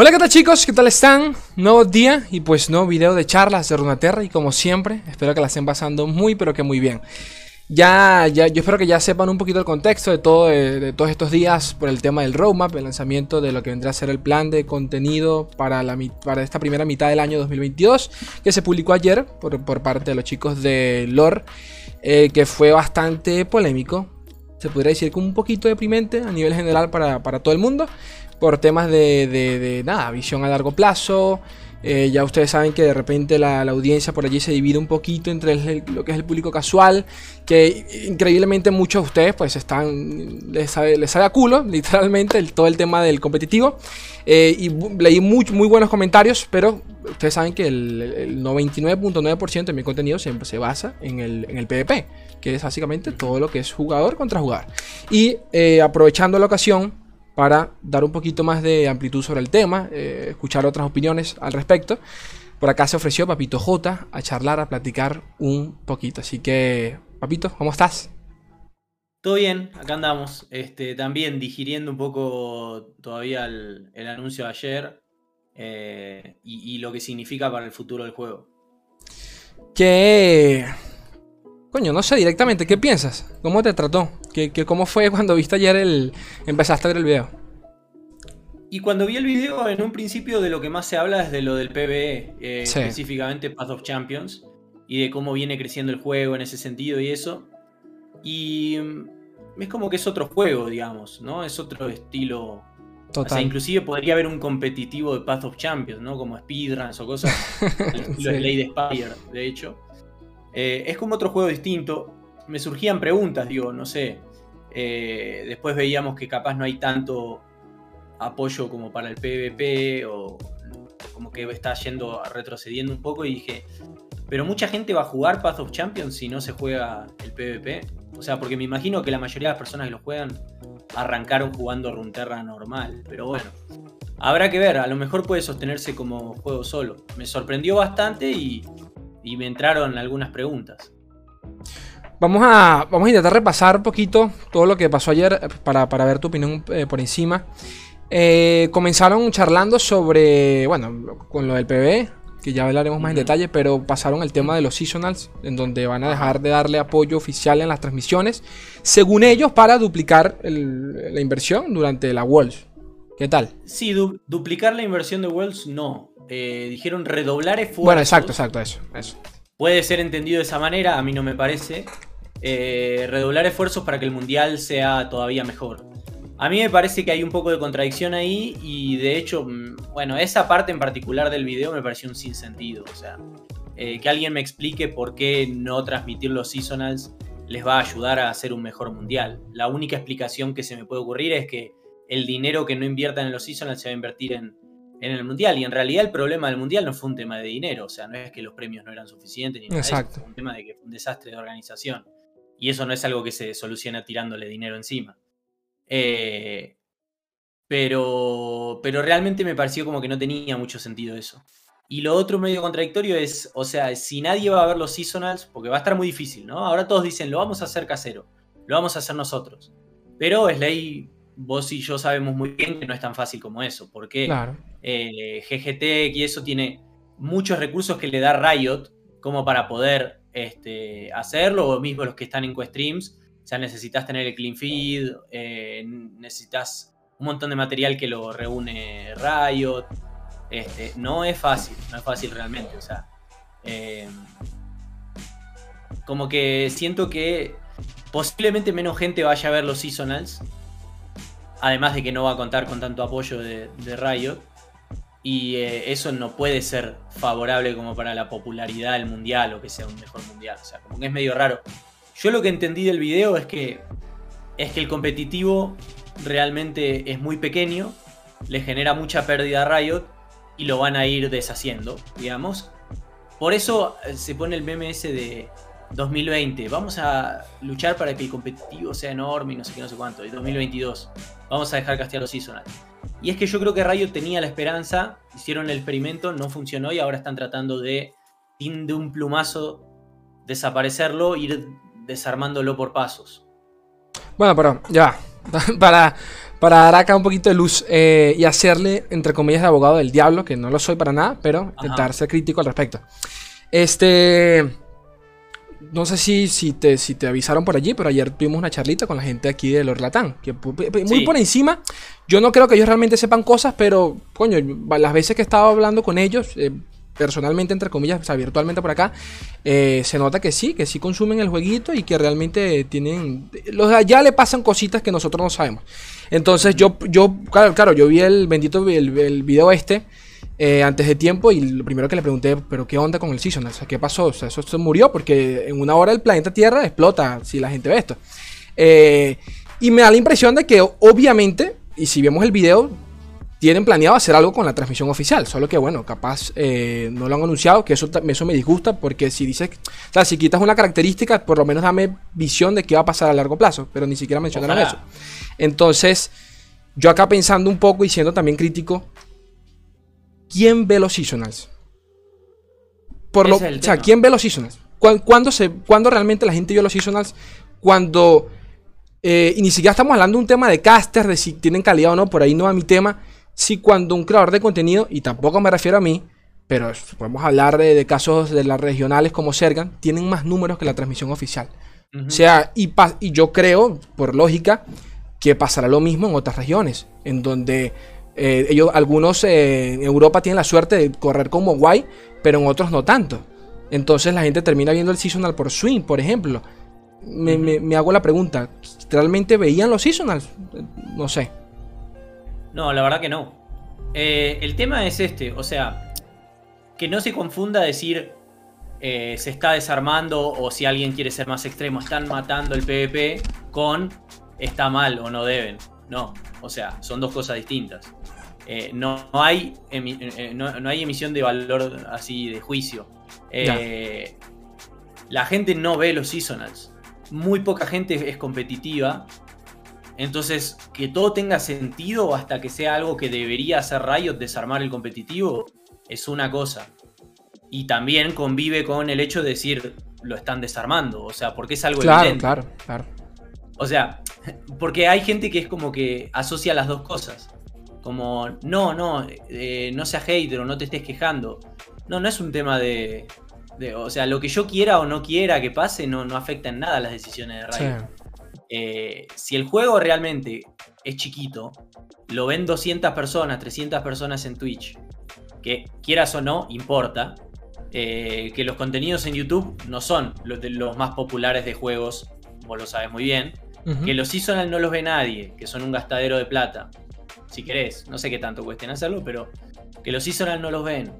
Hola, ¿qué tal chicos? ¿Qué tal están? Nuevo día y pues nuevo video de charlas de Runaterra y como siempre, espero que la estén pasando muy pero que muy bien. Ya, ya, yo espero que ya sepan un poquito el contexto de, todo, de, todos estos días por el tema del roadmap, el lanzamiento de lo que vendrá a ser el plan de contenido para, la, para esta primera mitad del año 2022, que se publicó ayer por, por parte de los chicos de Lore, eh, que fue bastante polémico, se podría decir que un poquito deprimente a nivel general para, para todo el mundo por temas de, nada, visión a largo plazo. Eh, ya ustedes saben que de repente la, audiencia por allí se divide un poquito entre lo que es el público casual, que increíblemente muchos de ustedes pues están, les sale, les a culo, literalmente, todo el tema del competitivo. Eh, y leí muy, muy buenos comentarios, pero ustedes saben que el, 99.9% de mi contenido siempre se basa en el, en el PvP, que es básicamente todo lo que es jugador contra jugador. Y eh, aprovechando la ocasión, para dar un poquito más de amplitud sobre el tema, eh, escuchar otras opiniones al respecto. Por acá se ofreció Papito J a charlar, a platicar un poquito. Así que, Papito, ¿cómo estás? Todo bien, acá andamos. Este, también digiriendo un poco todavía el, anuncio de ayer eh, y, lo que significa para el futuro del juego. ¿Qué? Coño, no sé directamente, ¿qué piensas? ¿Cómo te trató? ¿Qué, cómo fue cuando viste ayer el... empezaste a ver el video? Y cuando vi el video, en un principio de lo que más se habla es de lo del PvE, eh, específicamente Path of Champions, y de cómo viene creciendo el juego en ese sentido y eso. Y mm, es como que es otro juego, digamos, ¿no? Es otro estilo. Total. O sea, inclusive podría haber un competitivo de Path of Champions, ¿no? Como speedruns o cosas. el estilo de Lady Spire, de hecho. Eh, es como otro juego distinto. Me surgían preguntas, digo, no sé. Eh, después veíamos que capaz no hay tanto apoyo como para el PvP o como que está yendo retrocediendo un poco y dije, pero mucha gente va a jugar Path of Champions si no se juega el PvP. O sea, porque me imagino que la mayoría de las personas que lo juegan arrancaron jugando Runterra normal. Pero bueno, habrá que ver, a lo mejor puede sostenerse como juego solo. Me sorprendió bastante y y me entraron algunas preguntas. Vamos a, vamos a intentar repasar un poquito todo lo que pasó ayer eh, para, ver tu opinión eh, por encima. Eh, comenzaron charlando sobre, bueno, con lo del PB, que ya hablaremos más en detalle, pero pasaron el tema de los seasonals, en donde van a dejar de darle apoyo oficial en las transmisiones, según ellos, para duplicar la inversión durante la Worlds. ¿Qué tal? Sí, duplicar la inversión de Worlds no. Eh, dijeron redoblar esfuerzos. Bueno, exacto, exacto, eso, eso. Puede ser entendido de esa manera, a mí no me parece. Eh, redoblar esfuerzos para que el mundial sea todavía mejor. A mí me parece que hay un poco de contradicción ahí y de hecho, mm, bueno, esa parte en particular del video me pareció un sinsentido. O sea, eh, que alguien me explique por qué no transmitir los seasonals les va a ayudar a hacer un mejor mundial. La única explicación que se me puede ocurrir es que el dinero que no inviertan en los seasonals se va a invertir en en el Mundial. Y en realidad el problema del Mundial no fue un tema de dinero, o sea, no es que los premios no eran suficientes ni nada Exacto. fue un tema de que fue un desastre de organización. Y eso no es algo que se soluciona tirándole dinero encima. Eh, pero, pero realmente me pareció como que no tenía mucho sentido eso. Y lo otro medio contradictorio es, o sea, si nadie va a ver los seasonals, porque va a estar muy difícil, ¿no? Ahora todos dicen, lo vamos a hacer casero, lo vamos a hacer nosotros. Pero Slay vos y yo sabemos muy bien que no es tan fácil como eso, porque eh, GGT y eso tiene muchos recursos que le da Riot como para poder este, hacerlo, o mismo los que están en Questreams, o sea, necesitas tener el clean feed, eh, necesitas un montón de material que lo reúne Riot, este, no es fácil, no es fácil realmente, o sea, eh, como que siento que posiblemente menos gente vaya a ver los seasonals, Además de que no va a contar con tanto apoyo de, Riot. Y eh, eso no puede ser favorable como para la popularidad del mundial o que sea un mejor mundial. O sea, como que es medio raro. Yo lo que entendí del video es que, es que el competitivo realmente es muy pequeño, le genera mucha pérdida a Riot y lo van a ir deshaciendo, digamos. Por eso eh, se pone el MMS de 2020, vamos a luchar para que el competitivo sea enorme y no sé qué, no sé cuánto. Y 2022, vamos a dejar castear los seasonal. Y es que yo creo que Rayo tenía la esperanza, hicieron el experimento, no funcionó y ahora están tratando de, de un plumazo, desaparecerlo, ir desarmándolo por pasos. Bueno, pero ya, para, para dar acá un poquito de luz eh, y hacerle, entre comillas, de abogado del diablo, que no lo soy para nada, pero intentar ser crítico al respecto. Este. No sé si, si, te, si te avisaron por allí, pero ayer tuvimos una charlita con la gente aquí de Lorlatán. Que muy por encima. Yo no creo que ellos realmente sepan cosas, pero, coño, las veces que he estado hablando con ellos, eh, personalmente, entre comillas, o sea, virtualmente por acá, eh, se nota que sí, que sí consumen el jueguito y que realmente tienen. Los de allá le pasan cositas que nosotros no sabemos. Entonces, yo, yo claro, claro, yo vi el bendito el, el video este. Eh, antes de tiempo y lo primero que le pregunté, pero ¿qué onda con el Seasonal? O sea, ¿qué pasó? O sea, eso se murió porque en una hora el planeta Tierra explota si la gente ve esto. Eh, y me da la impresión de que obviamente, y si vemos el video, tienen planeado hacer algo con la transmisión oficial. Solo que, bueno, capaz eh, no lo han anunciado, que eso, eso me disgusta, porque si dices, o sea, si quitas una característica, por lo menos dame visión de qué va a pasar a largo plazo, pero ni siquiera mencionaron eso. Entonces, yo acá pensando un poco y siendo también crítico, ¿quién ve los seasonals? Por lo, o sea, ¿quién ve los seasonals? ¿Cuándo, se, realmente la gente vio los seasonals? Cuando... Eh, y ni siquiera estamos hablando de un tema de caster, de si tienen calidad o no, por ahí no va mi tema. Si cuando un creador de contenido, y tampoco me refiero a mí, pero podemos hablar de, casos de las regionales como Sergan, tienen más números que la transmisión oficial. O sea, y, y yo creo, por lógica, que pasará lo mismo en otras regiones, en donde eh, ellos, algunos eh, en Europa tienen la suerte de correr como guay, pero en otros no tanto. Entonces la gente termina viendo el seasonal por swing, por ejemplo. Me, hago la pregunta, ¿realmente veían los seasonals? No sé. No, la verdad que no. Eh, el tema es este, o sea, que no se confunda decir se está desarmando o si alguien quiere ser más extremo, están matando el PvP con está mal o no deben. No, o sea, son dos cosas distintas. Eh, no, hay eh, no, hay emisión de valor así de juicio. Eh, la gente no ve los seasonals. Muy poca gente es competitiva. Entonces, que todo tenga sentido hasta que sea algo que debería hacer Riot desarmar el competitivo es una cosa. Y también convive con el hecho de decir lo están desarmando. O sea, porque es algo claro, Claro, claro. O sea, porque hay gente que es como que asocia las dos cosas. Como, no, no, eh, no seas hater o no te estés quejando. No, no es un tema de, O sea, lo que yo quiera o no quiera que pase no, no afecta en nada las decisiones de Riot. Eh, si el juego realmente es chiquito, lo ven 200 personas, 300 personas en Twitch, que quieras o no, importa. Eh, que los contenidos en YouTube no son los, de los más populares de juegos, vos lo sabes muy bien. Que los seasonal no los ve nadie, que son un gastadero de plata. Si querés, no sé qué tanto cuesten hacerlo, pero que los seasonal no los ven.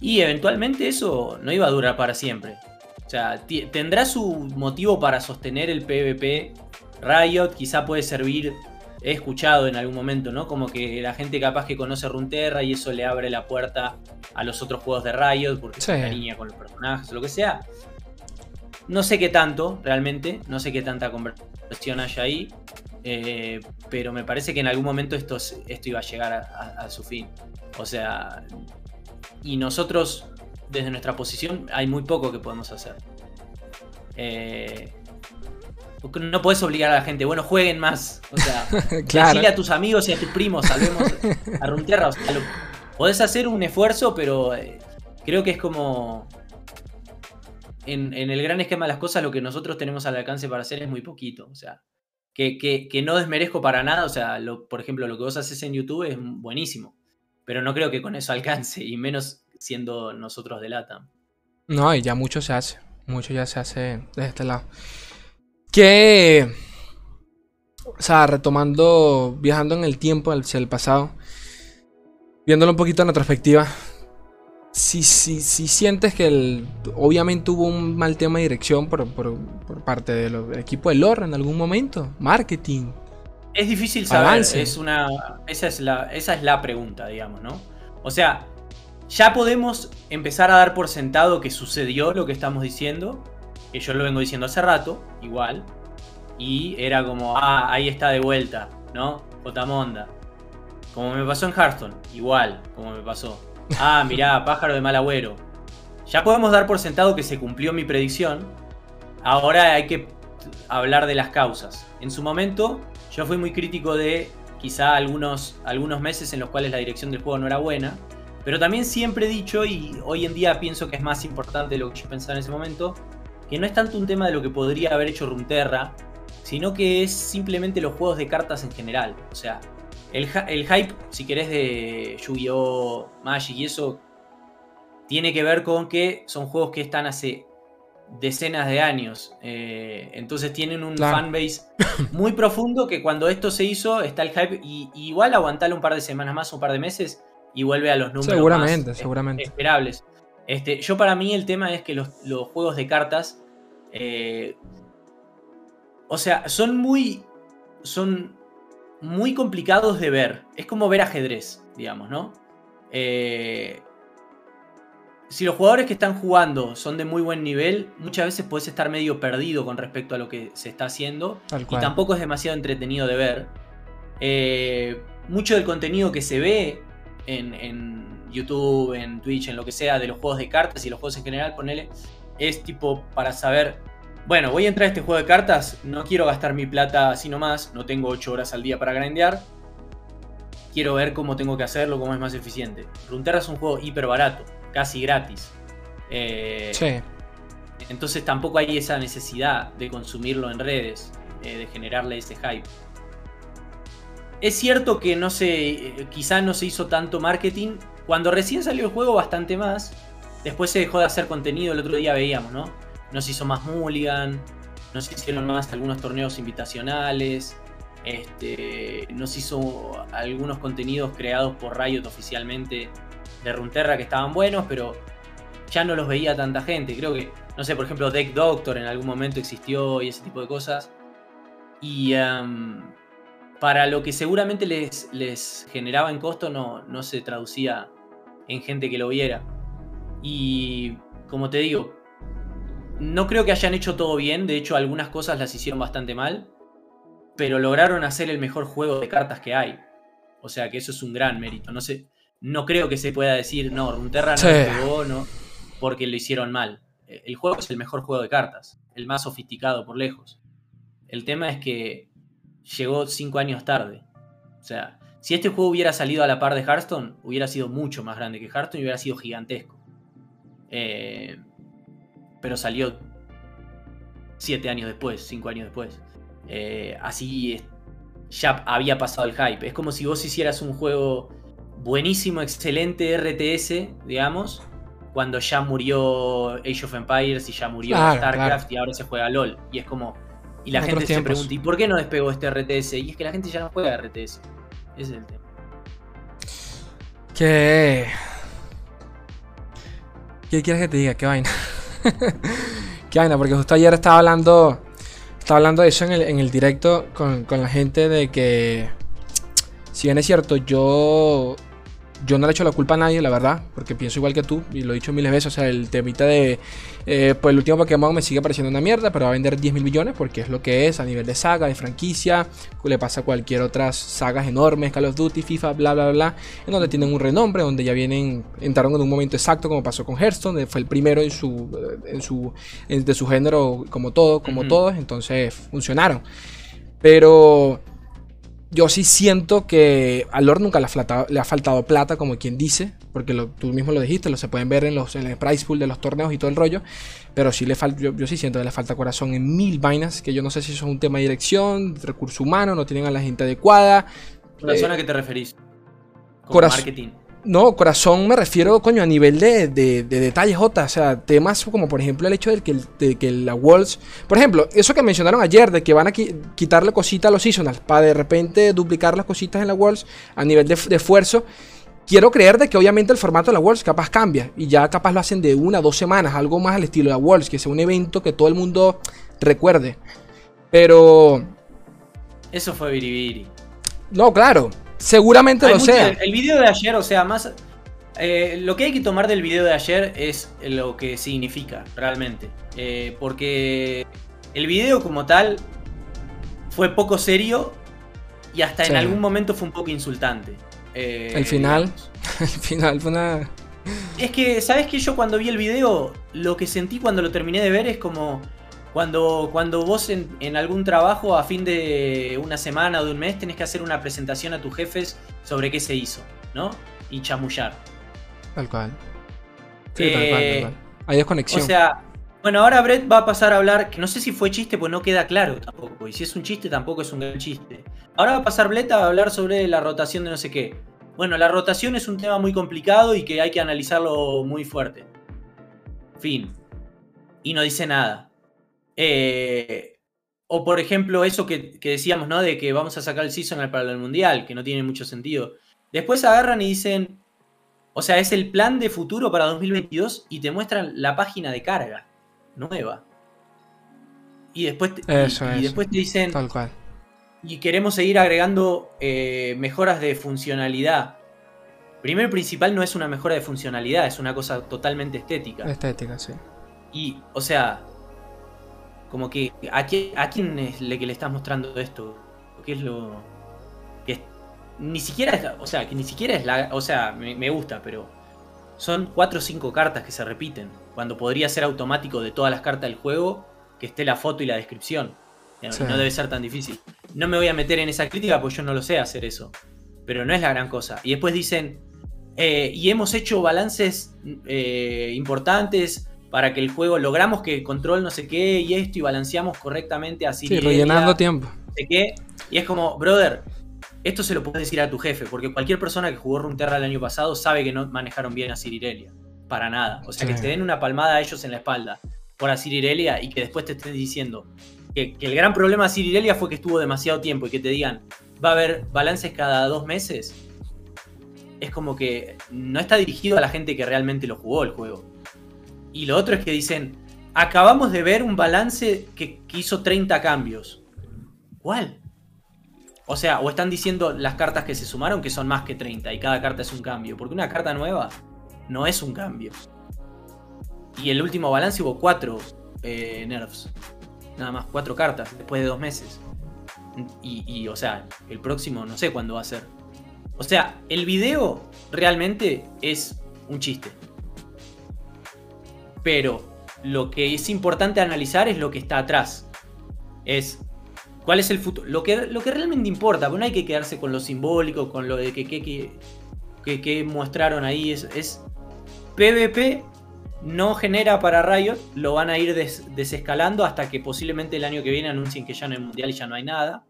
Y eventualmente eso no iba a durar para siempre. O sea, tendrá su motivo para sostener el PvP. Riot quizá puede servir, he escuchado en algún momento, ¿no? Como que la gente capaz que conoce Runeterra y eso le abre la puerta a los otros juegos de Riot porque se encariña con los personajes o lo que sea. No sé qué tanto, realmente, no sé qué tanta conversión hay ahí, eh, pero me parece que en algún momento esto, esto iba a llegar a, su fin. O sea, y nosotros, desde nuestra posición, hay muy poco que podemos hacer. Eh, no puedes obligar a la gente, bueno, jueguen más. O sea, decirle a tus amigos y a tus primos, salvemos a Runterra. O sea, podés hacer un esfuerzo, pero eh, creo que es como en, el gran esquema de las cosas, lo que nosotros tenemos al alcance para hacer es muy poquito. O sea, que, no desmerezco para nada. O sea, por ejemplo, lo que vos haces en YouTube es buenísimo. Pero no creo que con eso alcance, y menos siendo nosotros de LATAM. No, y ya mucho se hace. Mucho ya se hace de este lado. Que. O sea, retomando, viajando en el tiempo hacia el pasado, viéndolo un poquito en retrospectiva, si, si, si sientes que el, obviamente hubo un mal tema de dirección por, parte del equipo de lore en algún momento, marketing. Es difícil saber, es una, esa, es la, esa es la pregunta, digamos, ¿no? O sea, ya podemos empezar a dar por sentado que sucedió lo que estamos diciendo, que yo lo vengo diciendo hace rato, igual, y era como, ah, ahí está de vuelta, ¿no? Jotamonda. Como me pasó en Hearthstone, igual, como me pasó. Ah, mirá, pájaro de mal agüero. Ya podemos dar por sentado que se cumplió mi predicción. Ahora hay que hablar de las causas. En su momento, yo fui muy crítico de quizá algunos, algunos meses en los cuales la dirección del juego no era buena. Pero también siempre he dicho, y hoy en día pienso que es más importante de lo que yo pensaba en ese momento, que no es tanto un tema de lo que podría haber hecho Runterra, sino que es simplemente los juegos de cartas en general. O sea, el, hype, si querés, de Yu-Gi-Oh! Magic y eso, tiene que ver con que son juegos que están hace decenas de años. Eh, entonces tienen un fanbase muy profundo que cuando esto se hizo está el hype y, igual aguantarle un par de semanas más, un par de meses y vuelve a los números seguramente, más, seguramente. esperables. Este, yo para mí el tema es que los, juegos de cartas, eh, o sea, son muy, son muy complicados de ver. Es como ver ajedrez, digamos, ¿no? Eh, si los jugadores que están jugando son de muy buen nivel, muchas veces puedes estar medio perdido con respecto a lo que se está haciendo. Y tampoco es demasiado entretenido de ver. Eh, mucho del contenido que se ve en, YouTube, en Twitch, en lo que sea, de los juegos de cartas y los juegos en general, ponele, es tipo para saber, bueno, voy a entrar a este juego de cartas, no quiero gastar mi plata así nomás, no tengo 8 horas al día para grandear, quiero ver cómo tengo que hacerlo, cómo es más eficiente. Runeterra es un juego hiper barato, casi gratis. Eh, sí. Entonces tampoco hay esa necesidad de consumirlo en redes, eh, de generarle ese hype. Es cierto que no se, eh, quizá no se hizo tanto marketing. Cuando recién salió el juego, bastante más. Después se dejó de hacer contenido, el otro día veíamos, ¿no? No se hizo más Mulligan, no se hicieron más algunos torneos invitacionales, este, no se hizo algunos contenidos creados por Riot oficialmente de Runterra que estaban buenos, pero ya no los veía tanta gente. Creo que, no sé, por ejemplo, Deck Doctor en algún momento existió y ese tipo de cosas. Y em, para lo que seguramente les, les generaba en costo no, no se traducía en gente que lo viera. Y como te digo, no creo que hayan hecho todo bien, de hecho algunas cosas las hicieron bastante mal, pero lograron hacer el mejor juego de cartas que hay. O sea que eso es un gran mérito. No sé, no creo que se pueda decir, no, Runterra no pegó, no, porque lo hicieron mal. El juego es el mejor juego de cartas, el más sofisticado por lejos. El tema es que llegó cinco años tarde. O sea, si este juego hubiera salido a la par de Hearthstone, hubiera sido mucho más grande que Hearthstone y hubiera sido gigantesco. Eh, pero salió siete años después, cinco años después. Eh, así ya había pasado el hype. Es como si vos hicieras un juego buenísimo, excelente RTS, digamos, cuando ya murió Age of Empires y ya murió StarCraft y ahora se juega LOL. Y es como, y la gente se pregunta, ¿y por qué no despegó este RTS? Y es que la gente ya no juega RTS. Ese es el tema. ¿Qué? ¿Qué quieres que te diga? ¿Qué vaina? ¿Qué vaina? Porque justo ayer estaba hablando. Estaba hablando de eso en el, en el directo con, con la gente de que. Si bien es cierto, yo yo no le echo la culpa a nadie, la verdad, porque pienso igual que tú, y lo he dicho miles de veces, o sea, el temita de, eh, pues el último Pokémon me sigue pareciendo una mierda, pero va a vender 10 mil millones porque es lo que es a nivel de saga, de franquicia, le pasa a cualquier otras sagas enormes, Call of Duty, FIFA, bla, bla, bla, en donde tienen un renombre, donde ya vienen, entraron en un momento exacto, como pasó con Hearthstone, fue el primero en su, en su, de su género, como todo, como todos, entonces funcionaron. Pero yo sí siento que a Lord nunca le ha, faltado, plata, como quien dice, porque tú mismo lo dijiste, lo se pueden ver en, los, en el price pool de los torneos y todo el rollo, pero sí le falta, yo, sí siento que le falta corazón en mil vainas, que yo no sé si eso es un tema de dirección, de recurso humano, no tienen a la gente adecuada. ¿Corazón a qué te referís? Corazón. Marketing. No, corazón me refiero, coño, a nivel de, de, detalles, J. O sea, temas como por ejemplo el hecho de que, de que la Walls. Por ejemplo, eso que mencionaron ayer, de que van a quitarle cositas a los seasonals para de repente duplicar las cositas en la Walls a nivel de, esfuerzo. Quiero creer de que obviamente el formato de la Worlds capaz cambia y ya capaz lo hacen de una, dos semanas, algo más al estilo de la Worlds, que sea un evento que todo el mundo recuerde. Pero... Eso fue biribiri. No, claro, Seguramente lo sea. El, video de ayer, o sea, más. Eh, lo que hay que tomar del video de ayer es lo que significa realmente. Eh, porque el video como tal fue poco serio y hasta en algún momento fue un poco insultante. Eh, el final. El final fue una. Es que, ¿sabes que Yo cuando vi el video, lo que sentí cuando lo terminé de ver es como. Cuando, cuando vos en, algún trabajo a fin de una semana o de un mes tenés que hacer una presentación a tus jefes sobre qué se hizo, ¿no? Y chamullar. Tal cual. Sí, tal cual, tal cual. Hay desconexión. O sea, bueno, ahora Brett va a pasar a hablar, que no sé si fue chiste, pues no queda claro tampoco. Y si es un chiste, tampoco es un gran chiste. Ahora va a pasar Brett a hablar sobre la rotación de no sé qué. Bueno, la rotación es un tema muy complicado y que hay que analizarlo muy fuerte. Fin. Y no dice nada. Eh, o por ejemplo, eso que, decíamos, ¿no? De que vamos a sacar el season para el mundial, que no tiene mucho sentido. Después agarran y dicen. O sea, es el plan de futuro para 2022 y te muestran la página de carga nueva. Y después, y, después te dicen. Tal cual. Y queremos seguir agregando eh, mejoras de funcionalidad. Primero principal no es una mejora de funcionalidad, es una cosa totalmente estética. Estética, sí. Y, o sea, como que, ¿a, quién es le que le estás mostrando esto? ¿Qué es lo...? Que ni siquiera es o sea, que ni siquiera es la... O sea, me, gusta, pero son cuatro o cinco cartas que se repiten, cuando podría ser automático de todas las cartas del juego que esté la foto y la descripción. No debe ser tan difícil. No me voy a meter en esa crítica porque yo no lo sé hacer eso. Pero no es la gran cosa. Y después dicen, eh, y hemos hecho balances eh, importantes para que el juego logramos que control no sé qué y esto y balanceamos correctamente así. Sí, rellenando tiempo. qué. Y es como, brother, esto se lo puedes decir a tu jefe, porque cualquier persona que jugó Runeterra el año pasado sabe que no manejaron bien a Cirirelia. Para nada. O sea, que te den una palmada a ellos en la espalda por a Cirirelia y que después te estén diciendo que, el gran problema de Cirirelia fue que estuvo demasiado tiempo y que te digan, va a haber balances cada dos meses. Es como que no está dirigido a la gente que realmente lo jugó el juego. Y lo otro es que dicen, acabamos de ver un balance que, hizo 30 cambios. ¿Cuál? O sea, o están diciendo las cartas que se sumaron que son más que 30 y cada carta es un cambio. Porque una carta nueva no es un cambio. Y el último balance hubo 4 eh, nerfs. Nada más, 4 cartas después de dos meses. Y, y, o sea, el próximo no sé cuándo va a ser. O sea, el video realmente es un chiste. Pero lo que es importante analizar es lo que está atrás. Es cuál es el futuro. Lo que, lo que realmente importa, no hay que quedarse con lo simbólico, con lo de que, que, que, mostraron ahí. Es, es, PvP no genera para Riot, lo van a ir desescalando hasta que posiblemente el año que viene anuncien que ya no hay mundial y ya no hay nada.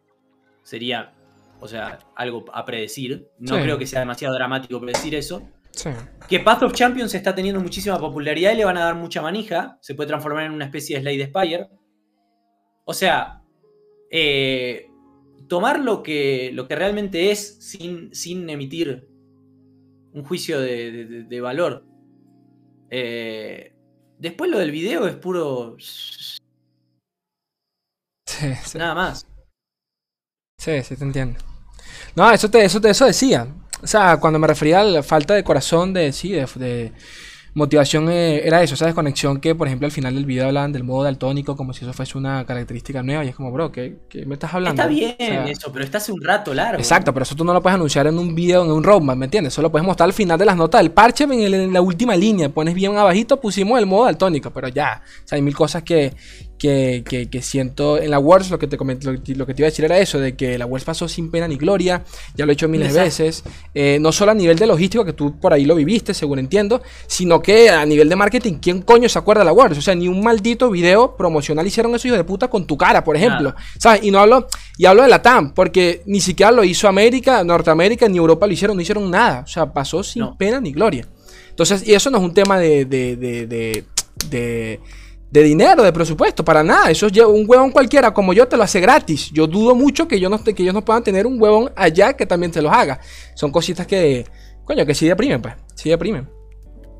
Sería, o sea, algo a predecir. No creo que sea demasiado dramático predecir eso. Que Path of Champions está teniendo muchísima popularidad y le van a dar mucha manija. Se puede transformar en una especie de Slade Spire. O sea, eh, tomar lo que, lo que realmente es sin, sin emitir un juicio de, valor. Eh, después lo del video es puro... Nada más. Sí, sí, te entiendo. No, eso te, eso te eso decía. O sea, cuando me refería a la falta de corazón, de sí, de, motivación eh, era eso, esa desconexión que, por ejemplo, al final del video hablaban del modo daltónico como si eso fuese una característica nueva. Y es como, bro, ¿qué, me estás hablando? Está bien eso, pero está hace un rato largo. Exacto, pero eso tú no lo puedes anunciar en un video, en un roadmap, ¿me entiendes? Solo puedes mostrar al final de las notas del parche en, la última línea. Pones bien abajito, pusimos el modo daltónico, pero ya. O sea, hay mil cosas que, que, que, siento en la Worlds, lo que, te comenté, lo, que te iba a decir era eso, de que la Worlds pasó sin pena ni gloria, ya lo he hecho miles de veces, eh, no solo a nivel de logística, que tú por ahí lo viviste, según entiendo, sino que a nivel de marketing, ¿quién coño se acuerda de la Worlds? O sea, ni un maldito video promocional hicieron eso hijos de puta con tu cara, por ejemplo, ¿sabes? Y no hablo, y hablo de la TAM, porque ni siquiera lo hizo América, Norteamérica, ni Europa lo hicieron, no hicieron nada, o sea, pasó sin pena ni gloria. Entonces, y eso no es un tema de, de, de, de de dinero, de presupuesto, para nada. Eso es un huevón cualquiera como yo te lo hace gratis. Yo dudo mucho que, yo no, que ellos no puedan tener un huevón allá que también te los haga. Son cositas que, coño, que sí deprimen, pues. Sí deprimen.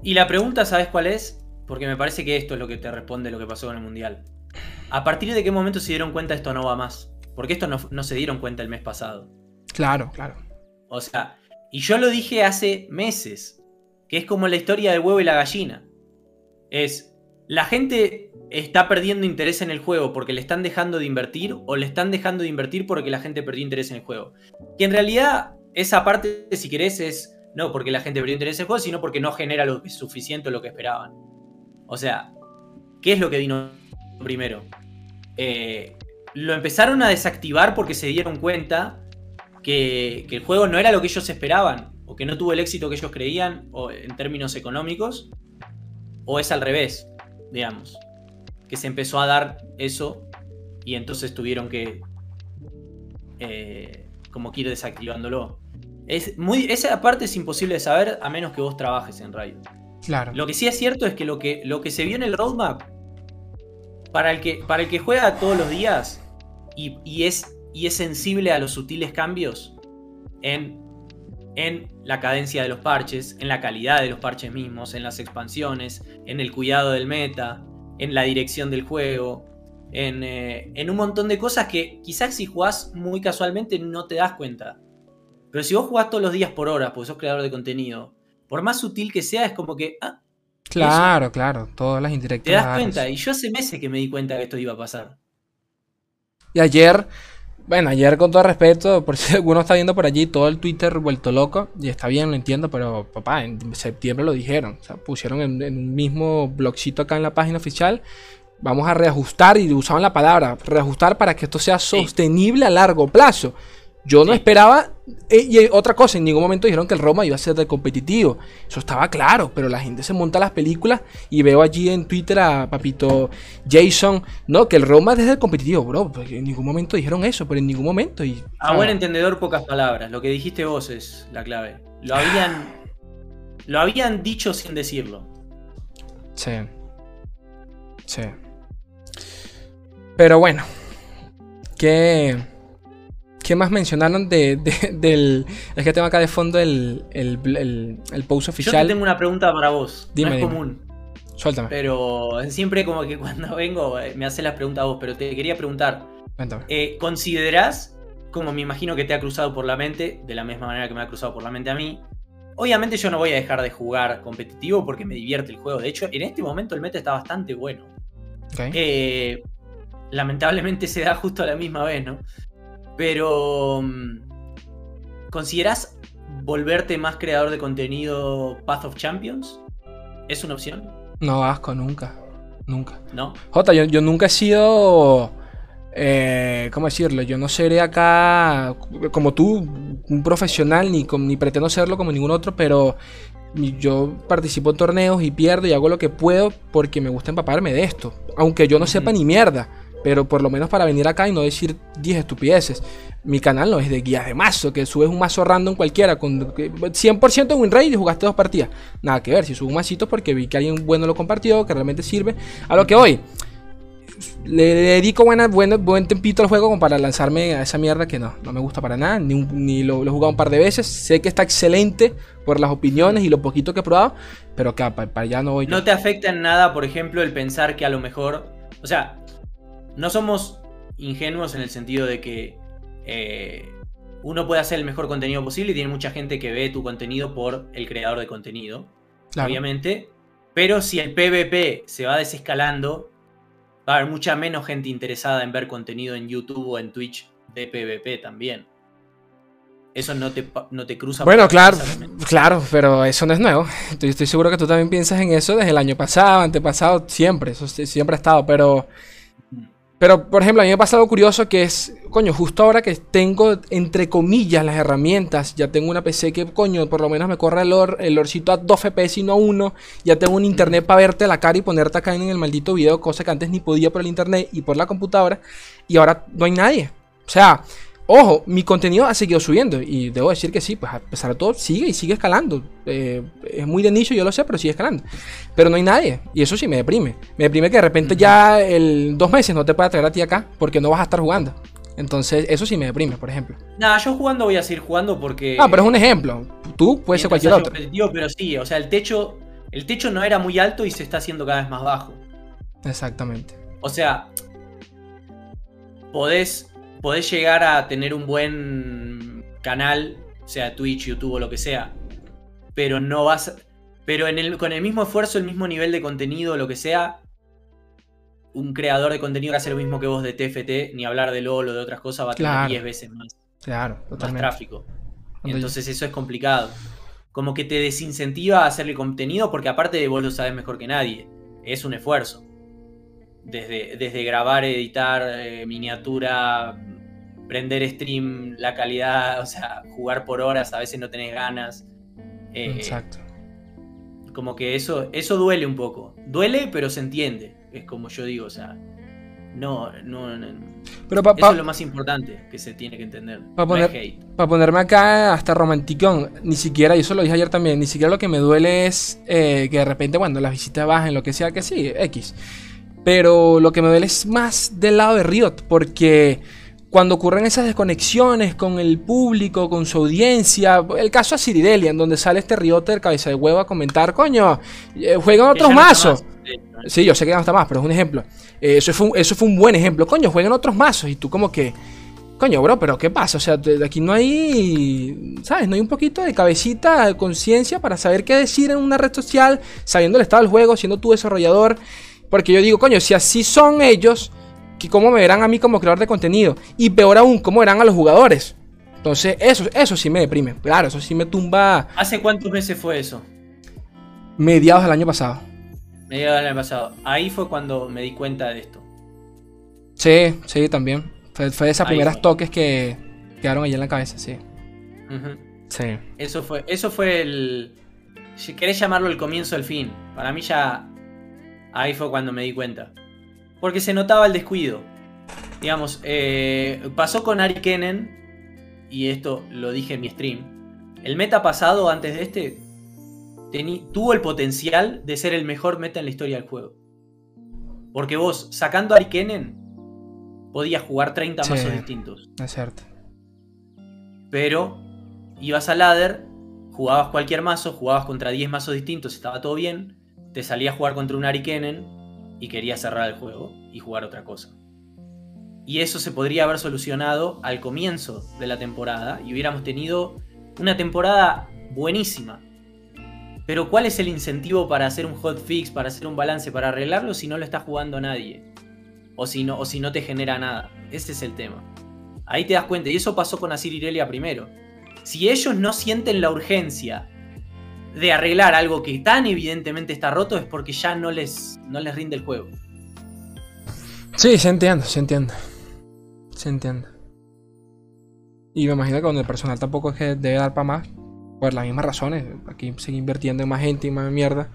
Y la pregunta, ¿sabes cuál es? Porque me parece que esto es lo que te responde lo que pasó con el Mundial. ¿A partir de qué momento se dieron cuenta esto no va más? Porque esto no, no se dieron cuenta el mes pasado. Claro, claro. O sea, y yo lo dije hace meses, que es como la historia del huevo y la gallina. Es, la gente está perdiendo interés en el juego porque le están dejando de invertir o le están dejando de invertir porque la gente perdió interés en el juego. Que en realidad esa parte, si querés, es no porque la gente perdió interés en el juego, sino porque no genera lo suficiente lo que esperaban. O sea, ¿qué es lo que vino primero? eh, lo empezaron a desactivar porque se dieron cuenta que, el juego no era lo que ellos esperaban, o que no tuvo el éxito que ellos creían o en términos económicos, o es al revés, digamos, que se empezó a dar eso y entonces tuvieron que eh, como que ir desactivándolo. Es muy, esa parte es imposible de saber a menos que vos trabajes en Riot. Claro. Lo que sí es cierto es que lo que, lo que se vio en el roadmap, para el que, para el que juega todos los días y, es, y es sensible a los sutiles cambios en, en la cadencia de los parches, en la calidad de los parches mismos, en las expansiones, en el cuidado del meta, en la dirección del juego, en, eh, en, un montón de cosas que quizás si jugás muy casualmente no te das cuenta. Pero si vos jugás todos los días por hora, porque sos creador de contenido, por más sutil que sea, es como que. Ah, claro, claro, todas las indirectas. Te das cuenta, y yo hace meses que me di cuenta que esto iba a pasar. Y ayer, bueno, ayer con todo respeto, por si alguno está viendo por allí todo el Twitter vuelto loco, y está bien, lo entiendo, pero papá, en septiembre lo dijeron, o sea, pusieron en, un mismo blogcito acá en la página oficial, vamos a reajustar, y usaban la palabra, reajustar para que esto sea sostenible a largo plazo. Yo no esperaba. Eh, y otra cosa, en ningún momento dijeron que el Roma iba a ser de competitivo. Eso estaba claro, pero la gente se monta las películas y veo allí en Twitter a Papito Jason, no, que el Roma es de competitivo, bro. Porque en ningún momento dijeron eso, pero en ningún momento. Y, a buen entendedor, pocas palabras. Lo que dijiste vos es la clave. Lo habían. lo habían dicho sin decirlo. Sí. Sí. Pero bueno. Que ¿Qué más mencionaron de, del... Es que tengo acá de fondo el, el, el, post oficial. Yo tengo una pregunta para vos. Dime, no es común. Suéltame. Pero siempre como que cuando vengo eh, me hace las preguntas a vos, pero te quería preguntar. Cuéntame. Eh, ¿Considerás, como me imagino que te ha cruzado por la mente, de la misma manera que me ha cruzado por la mente a mí, Obviamente yo no voy a dejar de jugar competitivo porque me divierte el juego. De hecho, en este momento el meta está bastante bueno. Eh, lamentablemente se da justo a la misma vez, ¿no? Pero, mm, ¿consideras volverte más creador de contenido Path of Champions? ¿Es una opción? No, asco, nunca. Nunca. ¿No? Jota, yo, nunca he sido... Eh, ¿Cómo decirlo? Yo no seré acá como tú, un profesional, ni, ni pretendo serlo como ningún otro, pero yo participo en torneos y pierdo y hago lo que puedo porque me gusta empaparme de esto. Aunque yo no sepa ni mierda. Pero por lo menos para venir acá y no decir 10 estupideces. Mi canal no es de guías de mazo, que subes un mazo random cualquiera con 100% win rate y jugaste dos partidas. Nada que ver, si subo un masito porque vi que alguien bueno lo compartió, que realmente sirve. A lo que hoy, le dedico buena, buen tempito al juego como para lanzarme a esa mierda que no, no me gusta para nada, ni, lo, he jugado un par de veces. Sé que está excelente por las opiniones y lo poquito que he probado, pero que para, allá no voy. ¿No te afecta en nada, por ejemplo, el pensar que a lo mejor, o sea, no somos ingenuos en el sentido de que eh, uno puede hacer el mejor contenido posible y tiene mucha gente que ve tu contenido por el creador de contenido, obviamente. Pero si el PvP se va desescalando, va a haber mucha menos gente interesada en ver contenido en YouTube o en Twitch de PvP también. Eso no te, no te cruza. Bueno, claro, claro, pero eso no es nuevo. Estoy, estoy seguro que tú también piensas en eso desde el año pasado, antepasado, siempre. Eso siempre ha estado, pero pero, por ejemplo, a mí me pasa algo curioso que es, coño, justo ahora que tengo, entre comillas, las herramientas, ya tengo una PC que, coño, por lo menos me corre el, or, el orcito a 2 FPS y no a 1, ya tengo un internet para verte la cara y ponerte acá en el maldito video, cosa que antes ni podía por el internet y por la computadora, y ahora no hay nadie. O sea, Ojo, mi contenido ha seguido subiendo y debo decir que sí, pues a pesar de todo sigue y sigue escalando. Eh, es muy de nicho, yo lo sé, pero sigue escalando. Pero no hay nadie y eso sí me deprime. Me deprime que de repente ya el dos meses no te pueda traer a ti acá porque no vas a estar jugando. Entonces eso sí me deprime, por ejemplo. Nada, yo jugando voy a seguir jugando porque... Ah, pero es un ejemplo. Tú puedes ser cualquier otro. Pero sí, o sea, el techo, el techo no era muy alto y se está haciendo cada vez más bajo. Exactamente. O sea, podés podés llegar a tener un buen canal, sea Twitch, YouTube o lo que sea, pero no vas. Pero en el, con el mismo esfuerzo, el mismo nivel de contenido, lo que sea, un creador de contenido que hace lo mismo que vos de TFT, ni hablar de LOL o de otras cosas, va a tener 10 veces más, claro, más tráfico. Entonces eso es complicado. Como que te desincentiva a hacerle contenido porque aparte de vos lo sabes mejor que nadie. Es un esfuerzo. desde, desde grabar, editar, eh, miniatura, prender stream, la calidad, o sea, jugar por horas, a veces no tenés ganas. Eh, Exacto. Como que eso, eso duele un poco. Duele, pero se entiende. Es como yo digo, o sea, no, no, Pero eso es lo más importante que se tiene que entender. Para ponerme acá hasta romanticón, ni siquiera, y eso lo dije ayer también, ni siquiera lo que me duele es eh, que de repente, bueno, las visitas bajen, lo que sea, que sí, X. Pero lo que me duele es más del lado de Riot, porque cuando ocurren esas desconexiones con el público, con su audiencia, el caso a Ciridelia, en donde sale este Rioter cabeza de huevo a comentar, coño, eh, juegan otros mazos. Sí, yo sé que ya no está más, pero es un ejemplo. Eh, eso, fue un, eso fue un buen ejemplo. Coño, juegan otros mazos y tú como que... Coño, bro, pero ¿qué pasa? O sea, de aquí no hay, ¿sabes? No hay un poquito de cabecita, de conciencia para saber qué decir en una red social, sabiendo el estado del juego, siendo tu desarrollador. Porque yo digo, coño, si así son ellos, ¿cómo me verán a mí como creador de contenido? Y peor aún, ¿cómo verán a los jugadores? Entonces, eso, eso sí me deprime. Claro, eso sí me tumba. ¿Hace cuántos meses fue eso? Mediados del año pasado. Mediados del año pasado. Ahí fue cuando me di cuenta de esto. Sí, sí, también. Fue, de esas primeras toques que quedaron allí en la cabeza, sí. Sí. Eso fue, eso fue el. Si querés llamarlo el comienzo del fin. Para mí ya. Ahí fue cuando me di cuenta. Porque se notaba el descuido. Digamos, eh, pasó con Ari Kennen y esto lo dije en mi stream, el meta pasado antes de este tuvo el potencial de ser el mejor meta en la historia del juego. Porque vos, sacando a Arikenen, podías jugar 30 mazos distintos. Es cierto. Pero ibas a ladder, jugabas cualquier mazo, jugabas contra 10 mazos distintos, estaba todo bien, te salía a jugar contra un Arikenen y querías cerrar el juego y jugar otra cosa. Y eso se podría haber solucionado al comienzo de la temporada y hubiéramos tenido una temporada buenísima. Pero ¿cuál es el incentivo para hacer un hotfix, para hacer un balance, para arreglarlo si no lo está jugando nadie? O si no, o si no te genera nada. Ese es el tema. Ahí te das cuenta, y eso pasó con Asir Irelia primero. Si ellos no sienten la urgencia de arreglar algo que tan evidentemente está roto, es porque ya no les, no les rinde el juego. Sí, se entiende, se entiende. Se entiende. Y me imagino que con el personal tampoco es que debe dar para más. Por las mismas razones. Aquí sigue invirtiendo en más gente y más mierda.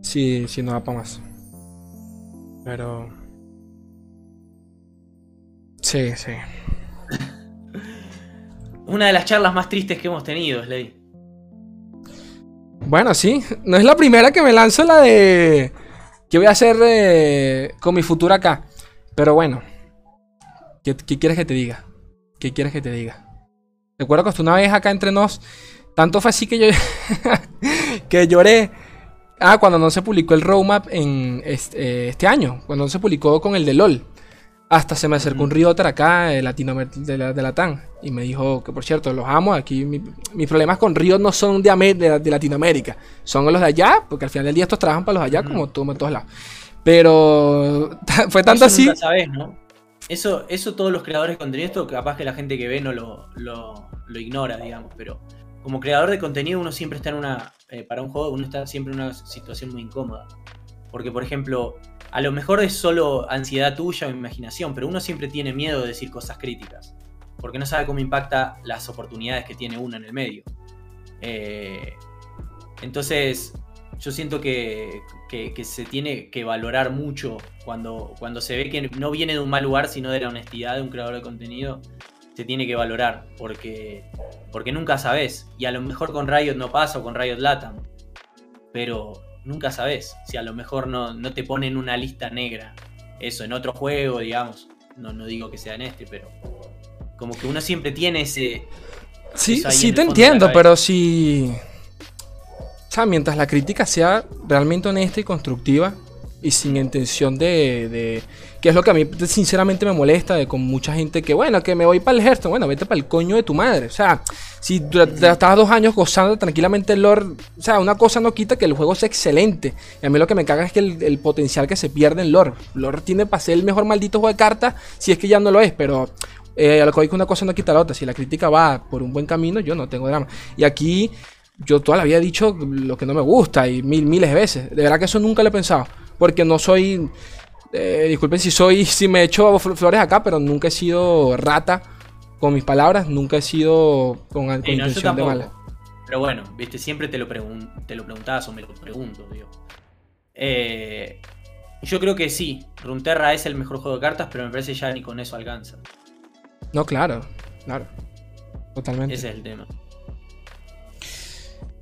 Si, si no da para más. Pero. Sí, sí. Una de las charlas más tristes que hemos tenido, Slay. Bueno, sí. No es la primera que me lanzo la de. ¿Qué voy a hacer eh, con mi futuro acá? Pero bueno. ¿Qué, quieres que te diga? ¿Qué quieres que te diga? Recuerdo que una vez acá entre nos, tanto fue así que yo que lloré. Ah, cuando no se publicó el roadmap en este, este, año, cuando no se publicó con el de LOL. Hasta se me acercó un Rioter acá de, de, la, de TAN y me dijo que, por cierto, los amo. Aquí mis problemas con Riot no son de, de, Latinoamérica, son los de allá, porque al final del día estos trabajan para los allá, como tú en todos lados. Pero fue tanto así. ¿no? Eso, eso todos los creadores de contenido, esto capaz que la gente que ve no lo, lo, ignora, digamos, pero como creador de contenido uno siempre está en una, eh, para un juego, uno está siempre en una situación muy incómoda. Porque, por ejemplo, a lo mejor es solo ansiedad tuya o imaginación, pero uno siempre tiene miedo de decir cosas críticas, porque no sabe cómo impacta las oportunidades que tiene uno en el medio. Eh, entonces, yo siento que, se tiene que valorar mucho cuando, cuando se ve que no viene de un mal lugar, sino de la honestidad de un creador de contenido. Se tiene que valorar porque, porque nunca sabes. Y a lo mejor con Riot no pasa o con Riot Latam. Pero nunca sabes si a lo mejor no, no te ponen una lista negra. Eso en otro juego, digamos. No, no digo que sea en este, pero como que uno siempre tiene ese. Sí, sí te entiendo, pero si. O sea, mientras la crítica sea realmente honesta y constructiva y sin intención de, de, que es lo que a mí sinceramente me molesta de con mucha gente que bueno que me voy para el ejército bueno vete para el coño de tu madre o sea si estás dos años gozando tranquilamente el lore o sea una cosa no quita que el juego sea excelente y a mí lo que me caga es que el, potencial que se pierde en lore lore tiene para ser el mejor maldito juego de cartas si es que ya no lo es pero eh, a lo que una cosa no quita la otra si la crítica va por un buen camino yo no tengo drama y aquí yo toda la vida he dicho lo que no me gusta y mil, miles de veces. De verdad que eso nunca lo he pensado. Porque no soy. Eh, disculpen si soy, si me echo flores acá, pero nunca he sido rata con mis palabras, nunca he sido con, intención de mala. Pero bueno, viste, siempre te lo, te lo preguntabas o me lo pregunto, digo. Eh, yo creo que sí, Runterra es el mejor juego de cartas, pero me parece ya ni con eso alcanza. No, claro, claro. Totalmente. Ese es el tema.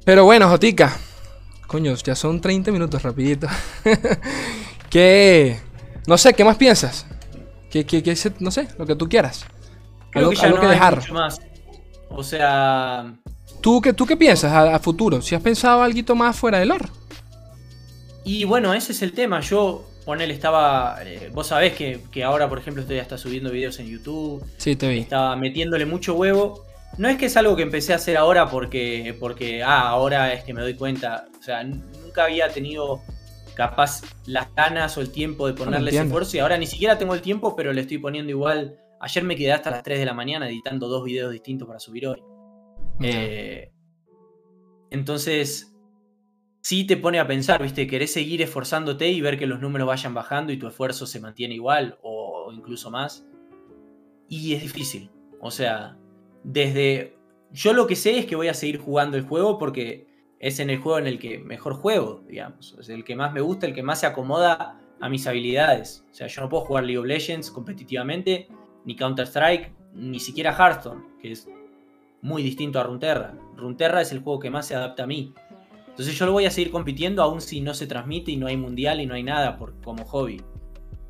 Pero bueno, Jotica. Coño, ya son 30 minutos rapidito. ¿Qué? No sé, ¿qué más piensas? ¿Qué, qué, qué no sé, lo que tú quieras. Creo que ya no que dejar. Mucho más. O sea... ¿Tú qué, tú qué piensas a, futuro? ¿Si has pensado algo más fuera del lore? Y bueno, ese es el tema. Yo, ponele, estaba. Eh, vos sabés que, que, ahora, por ejemplo, estoy hasta subiendo videos en YouTube. Sí, te vi. Estaba metiéndole mucho huevo. No es que es algo que empecé a hacer ahora porque, porque, ah, ahora es que me doy cuenta. O sea, nunca había tenido capaz las ganas o el tiempo de ponerle ese esfuerzo y ahora ni siquiera tengo el tiempo, pero le estoy poniendo igual. Ayer me quedé hasta las 3 de la mañana editando dos videos distintos para subir hoy. Eh, entonces, sí te pone a pensar, ¿viste? Querés seguir esforzándote y ver que los números vayan bajando y tu esfuerzo se mantiene igual o incluso más. Y es difícil. O sea, desde... Yo lo que sé es que voy a seguir jugando el juego porque es en el juego en el que mejor juego, digamos. Es el que más me gusta, el que más se acomoda a mis habilidades. O sea, yo no puedo jugar League of Legends competitivamente, ni Counter-Strike, ni siquiera Hearthstone, que es muy distinto a Runterra. Runterra es el juego que más se adapta a mí. Entonces yo lo voy a seguir compitiendo aún si no se transmite y no hay mundial y no hay nada por, como hobby.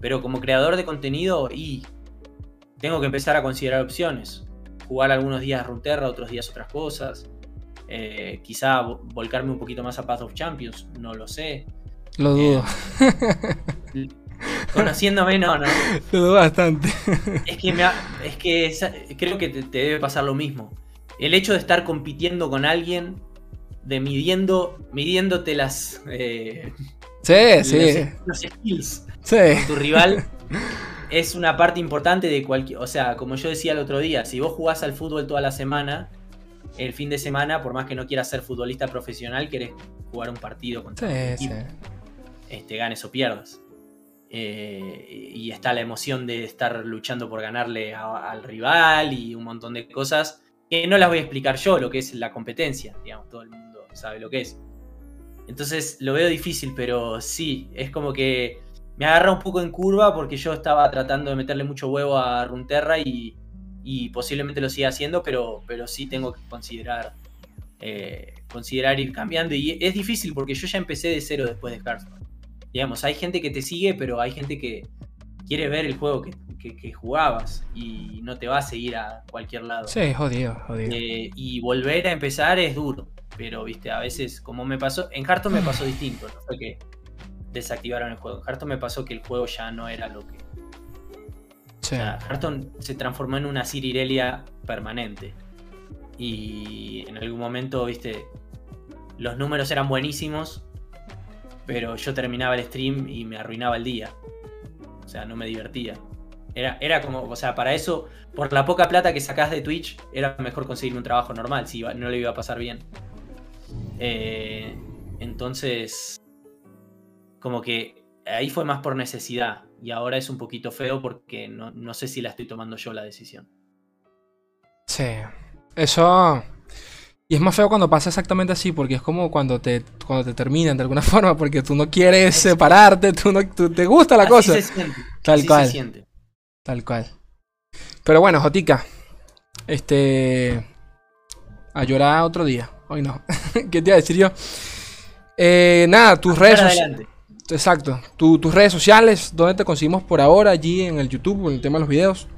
Pero como creador de contenido y tengo que empezar a considerar opciones jugar algunos días Runeterra, otros días otras cosas. Eh, quizá volcarme un poquito más a Path of Champions, no lo sé. Lo dudo. Eh, conociéndome, no, no. Lo dudo bastante. Es que, es que creo que te, debe pasar lo mismo. El hecho de estar compitiendo con alguien, de midiendo, midiéndote las. Eh, sí, sí. Los skills sí. tu rival. es una parte importante de cualquier. O sea, como yo decía el otro día, si vos jugás al fútbol toda la semana, el fin de semana, por más que no quieras ser futbolista profesional, querés jugar un partido contra sí, equipo. Este, ganes o pierdas. Eh, y está la emoción de estar luchando por ganarle al rival y un montón de cosas que no las voy a explicar yo, lo que es la competencia, digamos, todo el mundo sabe lo que es. Entonces lo veo difícil, pero sí, es como que me agarra un poco en curva porque yo estaba tratando de meterle mucho huevo a Runterra y, y posiblemente lo siga haciendo, pero, pero sí tengo que considerar, eh, considerar ir cambiando. Y es difícil porque yo ya empecé de cero después de Hearthstone. Digamos, hay gente que te sigue, pero hay gente que quiere ver el juego que, jugabas y no te va a seguir a cualquier lado. Sí, jodido, jodido. Eh, y volver a empezar es duro, pero viste, a veces, como me pasó, en Hearthstone me pasó distinto, no fue que desactivaron el juego. En Hearthstone me pasó que el juego ya no era lo que. O sea, Hearthstone se transformó en una Cirirelia permanente. Y en algún momento, viste, los números eran buenísimos, pero yo terminaba el stream y me arruinaba el día. O sea, no me divertía. Era, era como, o sea, para eso, por la poca plata que sacás de Twitch, era mejor conseguir un trabajo normal, si no le iba a pasar bien. Eh, entonces, como que ahí fue más por necesidad y ahora es un poquito feo porque no, sé si la estoy tomando yo la decisión. Sí, eso... Y es más feo cuando pasa exactamente así, porque es como cuando te, cuando te terminan de alguna forma, porque tú no quieres separarte, tú no te gusta la cosa. Se siente. Tal cual. Se siente. Tal cual. Pero bueno, Jotica. Este. A llorar otro día. Hoy no. ¿Qué te iba a decir yo? Eh, nada, tus redes sociales. Exacto. tus redes sociales, ¿dónde te conseguimos por ahora? Allí en el YouTube, en el tema de los videos.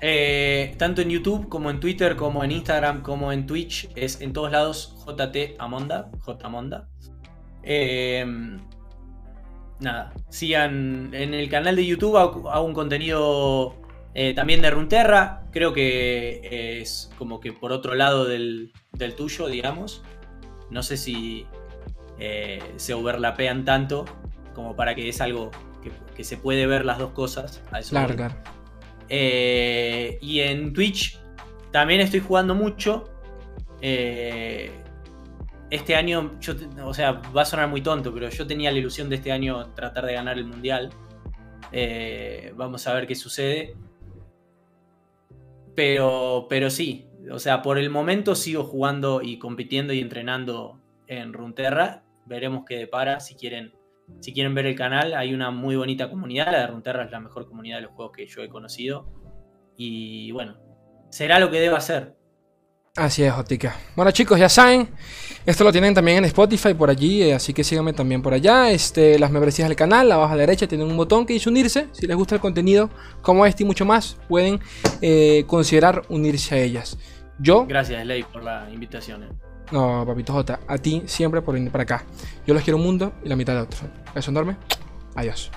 Eh, tanto en YouTube como en Twitter, como en Instagram, como en Twitch, es en todos lados JT Amonda. J em, nada, sigan en el canal de YouTube, hago, un contenido eh, también de Runterra. Creo que es como que por otro lado del, tuyo, digamos. No sé si eh, se overlapean tanto, como para que es algo que, se puede ver las dos cosas. A eso eh, y en Twitch también estoy jugando mucho. Eh, este año, o sea, va a sonar muy tonto, pero yo tenía la ilusión de este año tratar de ganar el mundial. Eh, vamos a ver qué sucede. Pero, pero sí, o sea, por el momento sigo jugando y compitiendo y entrenando en Runterra. Veremos qué depara. Si quieren, si quieren ver el canal, hay una muy bonita comunidad. La de Runterra es la mejor comunidad de los juegos que yo he conocido. Y bueno, será lo que deba ser. Así es, Jotica. Bueno, chicos, ya saben. Esto lo tienen también en Spotify por allí, eh, así que síganme también por allá. Este, las membresías del canal, la baja derecha tienen un botón que dice unirse. Si les gusta el contenido como este y mucho más, pueden eh, considerar unirse a ellas. Yo. Gracias, Ley, por la invitación. Eh. No, papito J, a ti siempre por venir para acá. Yo los quiero un mundo y la mitad de otro. Eso enorme. Adiós.